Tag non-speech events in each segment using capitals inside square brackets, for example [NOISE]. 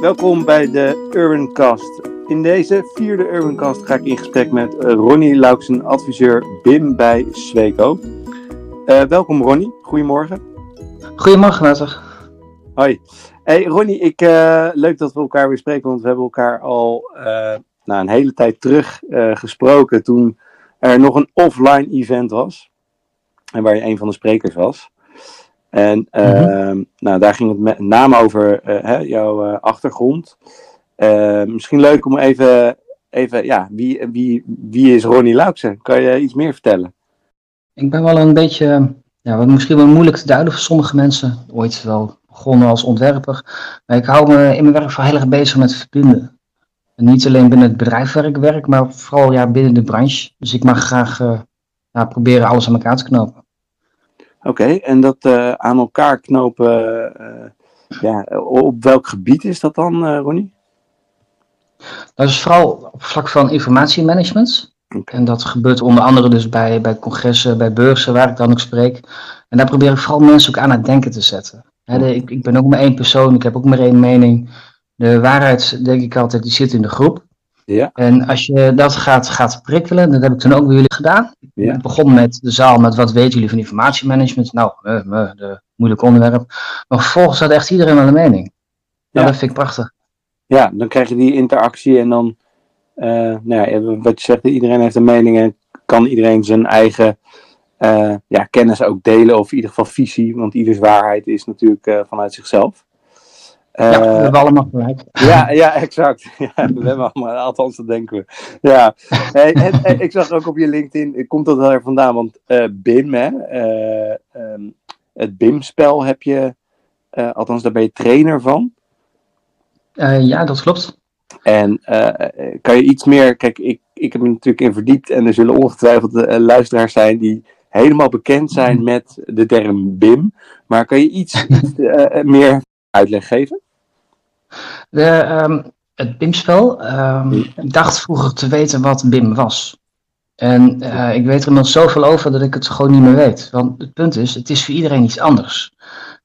Welkom bij de Urbancast. In deze vierde Urbancast ga ik in gesprek met eh, Ronnie Lauksen, adviseur BIM bij Sweco. Uh, welkom Ronnie, goedemorgen. Goedemorgen Wouter. Hoi. Hey Ronnie, ik, uh, leuk dat we elkaar weer spreken, want we hebben elkaar al nou, een hele tijd terug gesproken toen er nog een offline event was. En waar je een van de sprekers was. En uh, nou, daar ging het met name over uh, hè, jouw uh, achtergrond. Ehm, misschien leuk om even, even ja, wie, wie, wie is Ronnie Lauksen? Kan je iets meer vertellen? Ik ben wel een beetje, ja, misschien wel moeilijk te duiden voor sommige mensen. Ooit wel begonnen als ontwerper. Maar ik hou me in mijn werk vooral heel erg bezig met verbinden. En niet alleen binnen het bedrijf waar ik werk, maar vooral ja, binnen de branche. Dus ik mag graag ja, proberen alles aan elkaar te knopen. Oké, en dat uh, aan elkaar knopen, uh, ja, op welk gebied is dat dan, uh, Ronnie? Dat is vooral op vlak van informatiemanagement. Okay. En dat gebeurt onder andere dus bij, bij congressen, bij beurzen waar ik dan ook spreek. En daar probeer ik vooral mensen ook aan het denken te zetten. He, de, ik, ik ben ook maar één persoon, ik heb ook maar één mening. De waarheid, denk ik altijd, die zit in de groep. Ja. En als je dat gaat, gaat prikkelen, dat heb ik toen ook bij jullie gedaan. Ja. Ik begon met de zaal met wat weten jullie van informatiemanagement? Nou, uh, uh, de moeilijk onderwerp. Maar vervolgens had echt iedereen wel een mening. Ja. dat vind ik prachtig. Ja, dan krijg je die interactie en dan, uh, nou ja, wat je zegt, iedereen heeft een mening en kan iedereen zijn eigen ja, kennis ook delen, of in ieder geval visie, want ieders waarheid is natuurlijk vanuit zichzelf. Ja, we hebben allemaal gelijk. Ja, ja exact. [LAUGHS] Ja, we hebben allemaal, althans dat denken we. Ja, hey, en, en, ik zag ook op je LinkedIn, komt dat er vandaan, want uh, BIM, hè, uh, um, het BIM-spel heb je, uh, althans daar ben je trainer van. ja, dat klopt. En kan je iets meer, kijk, ik, ik heb me natuurlijk in verdiept en er zullen ongetwijfeld luisteraars zijn die helemaal bekend zijn met de term BIM, maar kan je iets, [LAUGHS] iets meer uitleg geven? De, um, het BIM-spel. Um, ik dacht vroeger te weten wat BIM was. En uh, ik weet er inmiddels zoveel over dat ik het gewoon niet meer weet. Want het punt is, het is voor iedereen iets anders.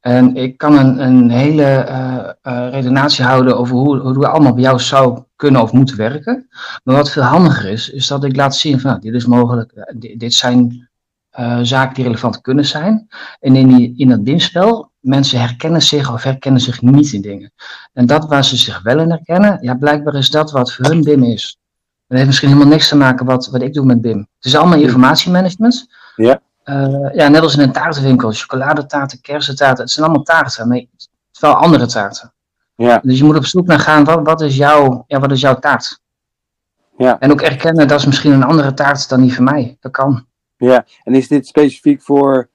En ik kan een, een hele uh, uh, redenatie houden over hoe, hoe we allemaal bij jou zou kunnen of moeten werken. Maar wat veel handiger is, is dat ik laat zien van nou, dit is mogelijk, dit, dit zijn zaken die relevant kunnen zijn. En in, die, in dat BIM-spel mensen herkennen zich of herkennen zich niet in dingen. En dat waar ze zich wel in herkennen, ja, blijkbaar is dat wat voor hun BIM is. Dat heeft misschien helemaal niks te maken wat, wat ik doe met BIM. Het is allemaal informatiemanagement. Ja. Uh, ja, net als in een taartenwinkel. Chocoladetaarten, kersentaarten, het zijn allemaal taarten, maar het wel andere taarten. Ja. Dus je moet op zoek naar gaan, wat, wat, is, jouw, ja, wat is jouw taart? Ja. En ook erkennen, dat is misschien een andere taart dan die van mij. Dat kan. Ja, en is dit specifiek voor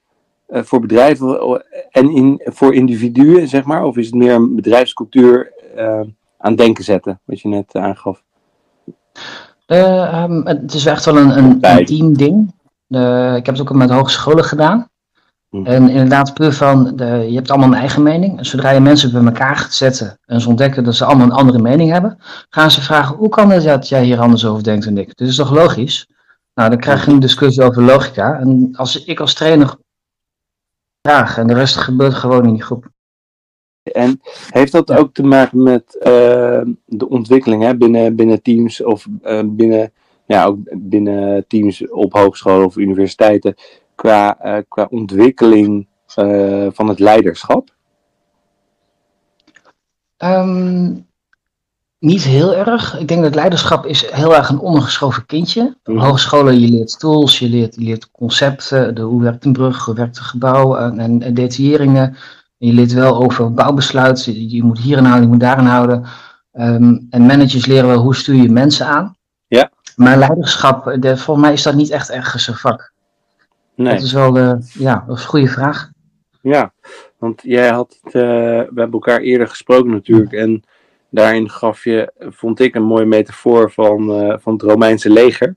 voor bedrijven en in, voor individuen, zeg maar? Of is het meer een bedrijfscultuur uh, aan denken zetten, wat je net aangaf? Um, het is echt wel een, een, ding. ik heb het ook met hogescholen gedaan. Hm. En inderdaad, puur van, de, je hebt allemaal een eigen mening. En zodra je mensen bij elkaar gaat zetten en ze ontdekken dat ze allemaal een andere mening hebben, gaan ze vragen, hoe kan het dat jij hier anders over denkt dan ik? Dit is toch logisch? Nou, dan krijg je een discussie over logica. En als ik als trainer vraag en de rest gebeurt gewoon in die groep. En heeft dat ook te maken met uh, de ontwikkeling hè, binnen, binnen teams of uh, binnen, ja, ook binnen teams op hogescholen of universiteiten qua, uh, qua ontwikkeling van het leiderschap? Um, niet heel erg. Ik denk dat leiderschap is heel erg een ondergeschoven kindje. Op mhm. hogescholen je leert tools, je leert, je leert concepten, de, hoe werkt een brug, hoe werkt een gebouw en, en, detailleringen. je leert wel over bouwbesluit, je, je moet hierin houden, je moet daarin houden. Um, en managers leren wel hoe stuur je mensen aan. Ja. Maar leiderschap, de, volgens mij is dat niet echt ergens een vak. Nee. Dat is wel de, ja, dat is een goede vraag. Ja, want jij had het, uh, we hebben elkaar eerder gesproken natuurlijk en daarin gaf je, vond ik, een mooie metafoor van, uh, van het Romeinse leger.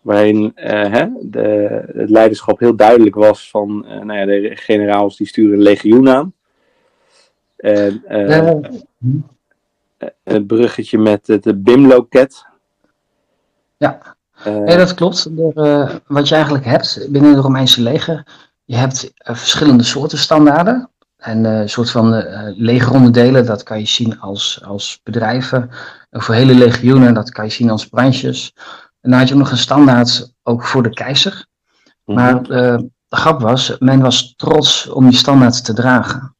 Waarin uh, hè, de, het leiderschap heel duidelijk was van uh, nou ja, de generaals die sturen een legioen aan. En het bruggetje met het BIM-loket. Ja, nee, dat klopt. wat je eigenlijk hebt binnen het Romeinse leger, je hebt verschillende soorten standaarden. En een soort van legeronderdelen, dat kan je zien als, als bedrijven. voor hele legioenen, dat kan je zien als branches. En dan had je ook nog een standaard, ook voor de keizer. Mhm. Maar de grap was, men was trots om die standaard te dragen.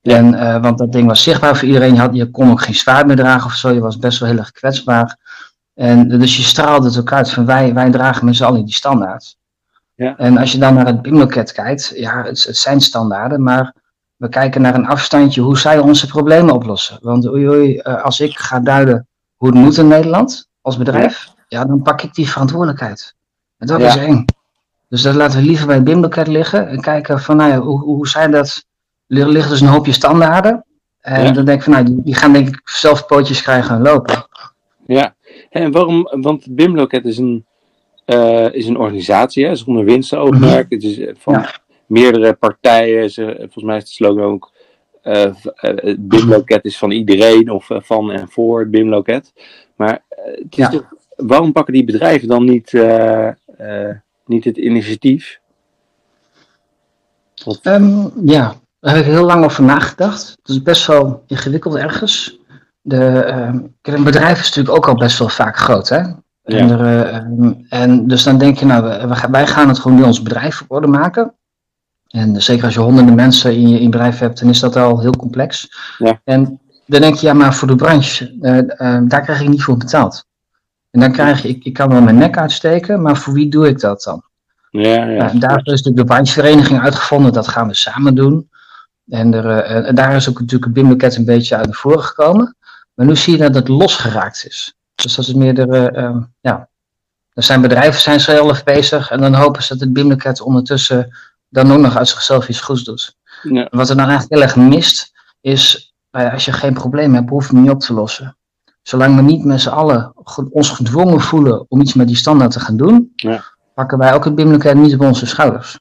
En, uh, want dat ding was zichtbaar voor iedereen. Je, had, je kon ook geen zwaard meer dragen of zo. Je was best wel heel erg kwetsbaar. En dus je straalde het ook uit van wij, wij dragen met z'n allen die standaard. Ja. En als je dan naar het BIM-loket kijkt, ja, het, het, zijn standaarden, maar we kijken naar een afstandje hoe zij onze problemen oplossen. Want oei, oei, eh, als ik ga duiden hoe het moet in Nederland als bedrijf, ja, dan pak ik die verantwoordelijkheid. En dat is eng. Dus dat laten we liever bij het liggen en kijken van nou ja, hoe, hoe zij dat er liggen dus een hoopje standaarden. En dan denk ik van, nou, die, gaan denk ik zelf pootjes krijgen en lopen. Ja, en waarom, want Bimloket is een, uh, is een organisatie, hè, zonder winstoogmerk. Het is eh, van meerdere partijen, ze, volgens mij is de slogan ook, uh, Bimloket is van iedereen, of van en voor het Bimloket. Maar het is toch, waarom pakken die bedrijven dan niet, niet het initiatief? Um, ja, daar heb ik heel lang over nagedacht. Het is best wel ingewikkeld ergens. De, uh, een bedrijf is natuurlijk ook al best wel vaak groot. Hè? En, er, uh, en, dus dan denk je, nou, we, wij gaan het gewoon nu ons bedrijf op orde maken. En zeker als je honderden mensen in je, in bedrijf hebt, dan is dat al heel complex. Ja. En dan denk je, ja, maar voor de branche, uh, daar krijg ik niet voor betaald. En dan krijg je, ik, ik kan wel mijn nek uitsteken, maar voor wie doe ik dat dan? Ja, ja. en daar is de branchevereniging uitgevonden, dat gaan we samen doen. En, er, eh, en daar is ook natuurlijk het BIM een beetje uit naar voren gekomen. Maar nu zie je dat het losgeraakt is. Dus dat is meer de, ja, er zijn bedrijven zijn zelf bezig en dan hopen ze dat het BIM ondertussen dan ook nog uit zichzelf iets goeds doet. Ja. Wat er dan eigenlijk heel erg mist, is nou als je geen probleem hebt, hoef je het niet op te lossen. Zolang we niet met z'n allen ons gedwongen voelen om iets met die standaard te gaan doen, ja. pakken wij ook het BIM niet op onze schouders.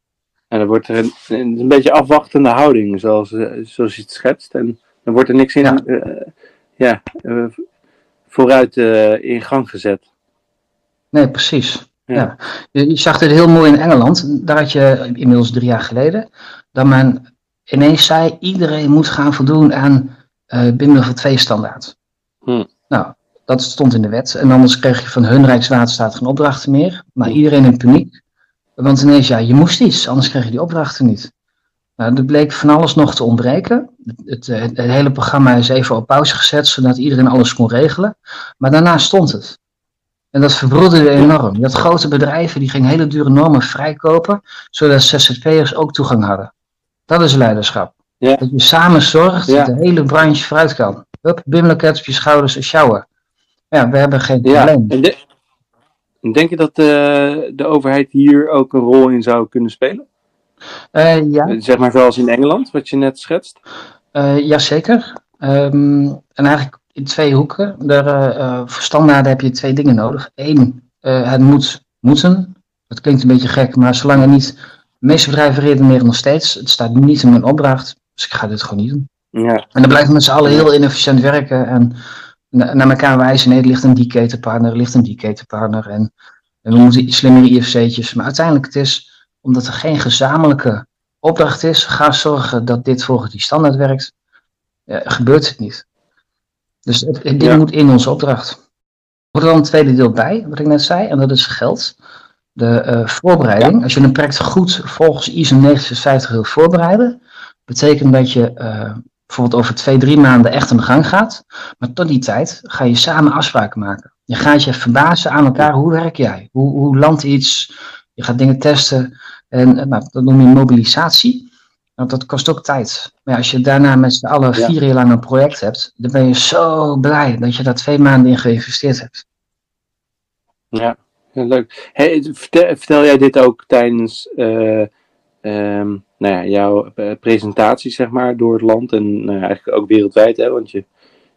En dan wordt er een, een beetje afwachtende houding, zoals, eh, zoals je het schetst. En dan wordt er niks in, ja, uh, ja uh, vooruit in gang gezet. Nee, precies. Ja. Je, je, zag het heel mooi in Engeland. Daar had je inmiddels drie jaar geleden. Dat men ineens zei: iedereen moet gaan voldoen aan uh, BIM 2 standaard. Hm. Nou, dat stond in de wet. En anders kreeg je van hun Rijkswaterstaat geen opdrachten meer. Maar iedereen in paniek. Want ineens, ja, je moest iets, anders kreeg je die opdrachten niet. Nou, er bleek van alles nog te ontbreken. Het, het, het, hele programma is even op pauze gezet, zodat iedereen alles kon regelen. Maar daarna stond het. En dat verbroederde enorm. Je had grote bedrijven die gingen hele dure normen vrijkopen, zodat ZZP'ers ook toegang hadden. Dat is leiderschap. Ja. Dat je samen zorgt dat de hele branche vooruit kan. Hup, bimloket op je schouders en sjouwen. Ja, we hebben geen probleem. Ja. Denk je dat de, eh, de overheid hier ook een rol in zou kunnen spelen? Uh, ja. Eh, zeg maar zoals in Engeland, wat je net schetst? Uh, jazeker. Um, en eigenlijk in twee hoeken. Daar, voor standaarden heb je twee dingen nodig. Eén, het moet moeten. Dat klinkt een beetje gek, maar zolang er niet... De meeste bedrijven redeneren nog steeds. Het staat niet in mijn opdracht, dus ik ga dit gewoon niet doen. Ja. En dan blijven met z'n allen heel inefficiënt werken. En naar elkaar wijzen. Nee, er ligt een DK-partner, er ligt een DK-partner. En, en, we moeten slimmere IFC'tjes. Maar uiteindelijk het is, omdat er geen gezamenlijke opdracht is, ga zorgen dat dit volgens die standaard werkt. gebeurt het niet. Dus het, dit moet in onze opdracht. Er wordt dan een tweede deel bij, wat ik net zei, en dat is geld. De uh, voorbereiding. Als je een project goed volgens ISO 950 wil voorbereiden, betekent dat je uh, bijvoorbeeld over twee, drie maanden echt aan de gang gaat. Maar tot die tijd ga je samen afspraken maken. Je gaat je verbazen aan elkaar, hoe werk jij? Hoe, hoe landt iets? Je gaat dingen testen. En nou, dat noem je mobilisatie. Want dat kost ook tijd. Maar als je daarna met z'n allen vier jaar lang een project hebt, dan ben je zo blij dat je daar twee maanden in geïnvesteerd hebt. Ja, leuk. Hey, vertel, jij dit ook tijdens uh, um, nou ja, jouw eh, presentatie zeg maar, door het land en nou eigenlijk ook wereldwijd. Hè, want je,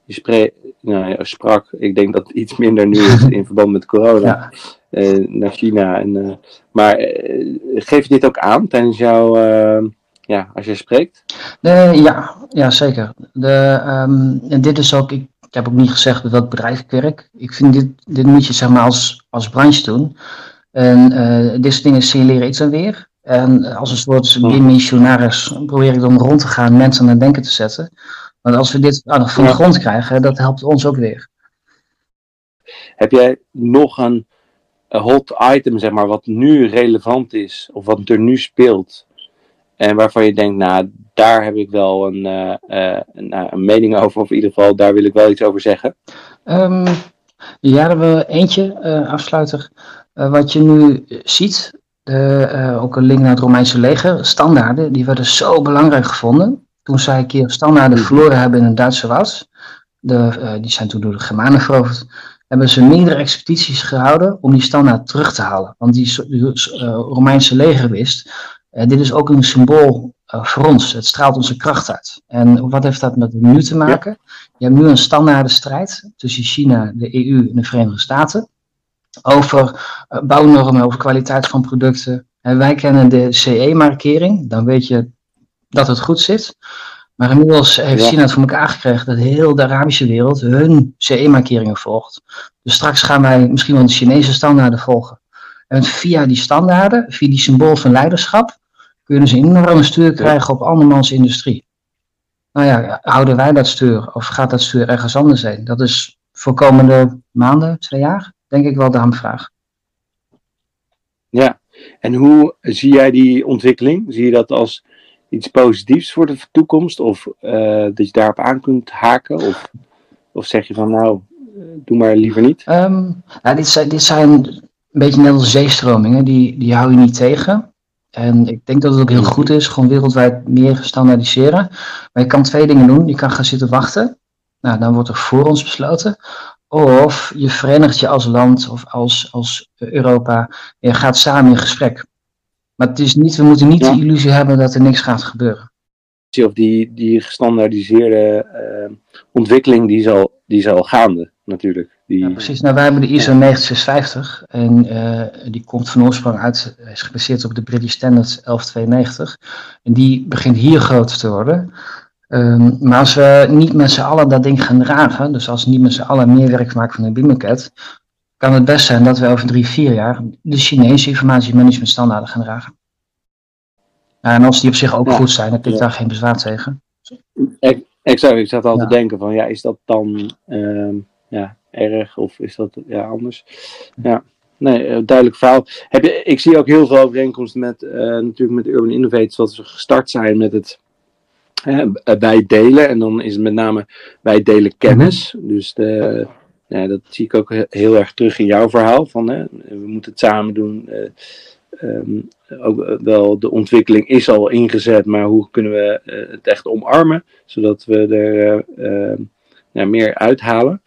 je nou, ja, sprak, ik denk dat het iets minder nu is [LAUGHS] in verband met corona, uh, naar China. En, uh, maar geef je dit ook aan tijdens jouw, ehm, ja, als je spreekt? ja, ja, zeker. De, um, en dit is ook, ik, ik heb ook niet gezegd bij welk bedrijf ik werk. Ik vind dit, dit moet je zeg maar als, als branche doen. En uh, dit soort dingen signaleren iets dan weer. En als een soort missionaris probeer ik dan rond te gaan, mensen aan het denken te zetten. Want als we dit nou, van de grond krijgen, dat helpt ons ook weer. Heb jij nog een, hot item, zeg maar, wat nu relevant is, of wat er nu speelt, en waarvan je denkt, nou, daar heb ik wel een, uh, een, een, mening over, of in ieder geval, daar wil ik wel iets over zeggen? Um, ja, hebben we eentje, uh, afsluiter. wat je nu ziet, de, ook een link naar het Romeinse leger, standaarden, die werden zo belangrijk gevonden. Toen zij een keer standaarden verloren hebben in het Duitse woud, de, die zijn toen door de Germanen veroverd, hebben ze meerdere expedities gehouden om die standaard terug te halen. Want die, die Romeinse leger wist, dit is ook een symbool uh, voor ons. Het straalt onze kracht uit. En wat heeft dat met nu te maken? Je hebt nu een standaarde strijd tussen China, de EU en de Verenigde Staten. Over uh, bouwnormen, over kwaliteit van producten. En wij kennen de CE-markering. Dan weet je dat het goed zit. Maar inmiddels heeft China het voor elkaar gekregen dat heel de Arabische wereld hun CE-markeringen volgt. Dus straks gaan wij misschien wel de Chinese standaarden volgen. En via die standaarden, via die symbool van leiderschap, kunnen ze enorm stuur krijgen op andermans industrie. Nou ja, houden wij dat stuur of gaat dat stuur ergens anders heen? Dat is voor komende maanden, twee jaar, denk ik wel de hamvraag. Ja, en hoe zie jij die ontwikkeling? Zie je dat als iets positiefs voor de toekomst? Of uh, dat je daarop aan kunt haken? Of, of zeg je van nou, doe maar liever niet? Um, nou, dit, zijn, dit zijn een beetje net als zeestromingen, die, die hou je niet tegen. En ik denk dat het ook heel goed is, gewoon wereldwijd meer standaardiseren. Maar je kan twee dingen doen. Je kan gaan zitten wachten. Nou, dan wordt er voor ons besloten. Of je verenigt je als land of als, als Europa. Je gaat samen in gesprek. Maar het is niet, we moeten niet de illusie hebben dat er niks gaat gebeuren. Of die, die gestandaardiseerde uh, ontwikkeling die zal, die zal gaande natuurlijk. Die... Ja, precies. Nou, wij hebben de ISO 9650 en uh, die komt van oorsprong uit, is gebaseerd op de British Standard 1192. En die begint hier groter te worden. Um, maar als we niet met z'n allen dat ding gaan dragen, dus als we niet met z'n allen meer werk maken van de Bimaket, kan het best zijn dat we over drie, vier jaar de Chinese informatiemanagement standaarden gaan dragen. Nou, en als die op zich ook goed zijn, dan heb ik daar geen bezwaar tegen. Exact, ik zat al te denken van, ja, is dat dan uh, ja, erg of is dat ja, anders? Ja, nee, eh, duidelijk verhaal. Heb je, ik zie ook heel veel overeenkomsten met, uh, natuurlijk met Urban Innovators, dat we gestart zijn met het wij delen. En dan is het met name wij delen kennis. Dus de, ja, dat zie ik ook heel erg terug in jouw verhaal. Van, hè, we moeten het samen doen. Uh, um, ook wel de ontwikkeling is al ingezet, maar hoe kunnen we uh, het echt omarmen, zodat we er uh, ja, meer uithalen.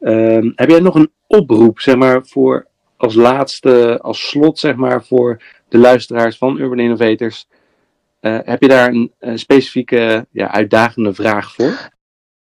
Ehm, heb jij nog een oproep, zeg maar, voor als laatste, als slot, zeg maar, voor de luisteraars van Urban Innovators? Uh, heb je daar een, een specifieke, ja, uitdagende vraag voor?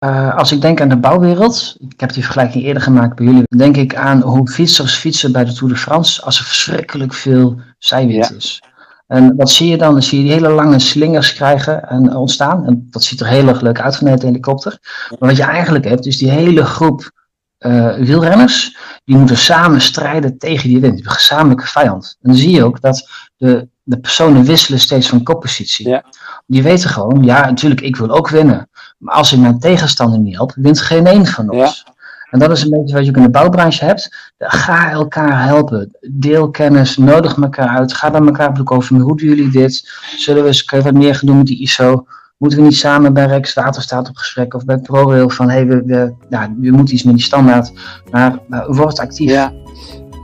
Uh, als ik denk aan de bouwwereld, ik heb die vergelijking eerder gemaakt bij jullie, denk ik aan hoe fietsers fietsen bij de Tour de France als er verschrikkelijk veel zijwind ja. is. En wat zie je dan? Dan zie je die hele lange slingers krijgen en ontstaan. En dat ziet er heel erg leuk uit vanuit de helikopter. Maar wat je eigenlijk hebt, is die hele groep uh, wielrenners, die moeten samen strijden tegen die wind. Die gezamenlijke vijand. En dan zie je ook dat de, de personen wisselen steeds van koppositie. Ja. Die weten gewoon, ja, natuurlijk, ik wil ook winnen. Maar als ik mijn tegenstander niet help, wint geen een van ons. Ja. En dat is een beetje wat je ook in de bouwbranche hebt. Ga elkaar helpen. Deel kennis, nodig elkaar uit. Ga bij elkaar op. Hoe doen jullie dit? Zullen we eens wat meer gaan doen met die ISO? Moeten we niet samen bij Rijkswaterstaat op gesprek of bij ProRail van hey, we, we, ja, we moeten iets met die standaard. Maar, word actief. Ja.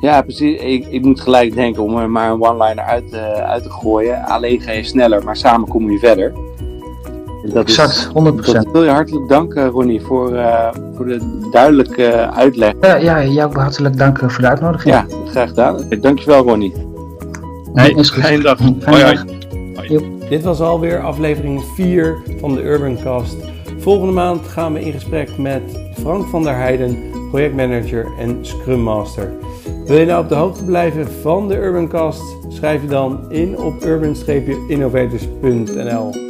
Ja, precies. Ik, ik moet gelijk denken om er maar een one-liner uit, uh, uit te gooien. Alleen ga je sneller, maar samen kom je verder. Dat exact, 100%. Dat wil je hartelijk danken, Ronnie, voor, uh, voor de duidelijke uitleg. Ja, ja, jou hartelijk dank voor de uitnodiging. Ja, graag gedaan. Dankjewel, Ronnie. Hey, fijne dag. Hoi, hoi. hoi. Dit was alweer aflevering 4 van de Urban Cast. Volgende maand gaan we in gesprek met Frank van der Heijden, projectmanager en Scrum Master. Wil je nou op de hoogte blijven van de Urban Cast? Schrijf je dan in op urban-innovators.nl.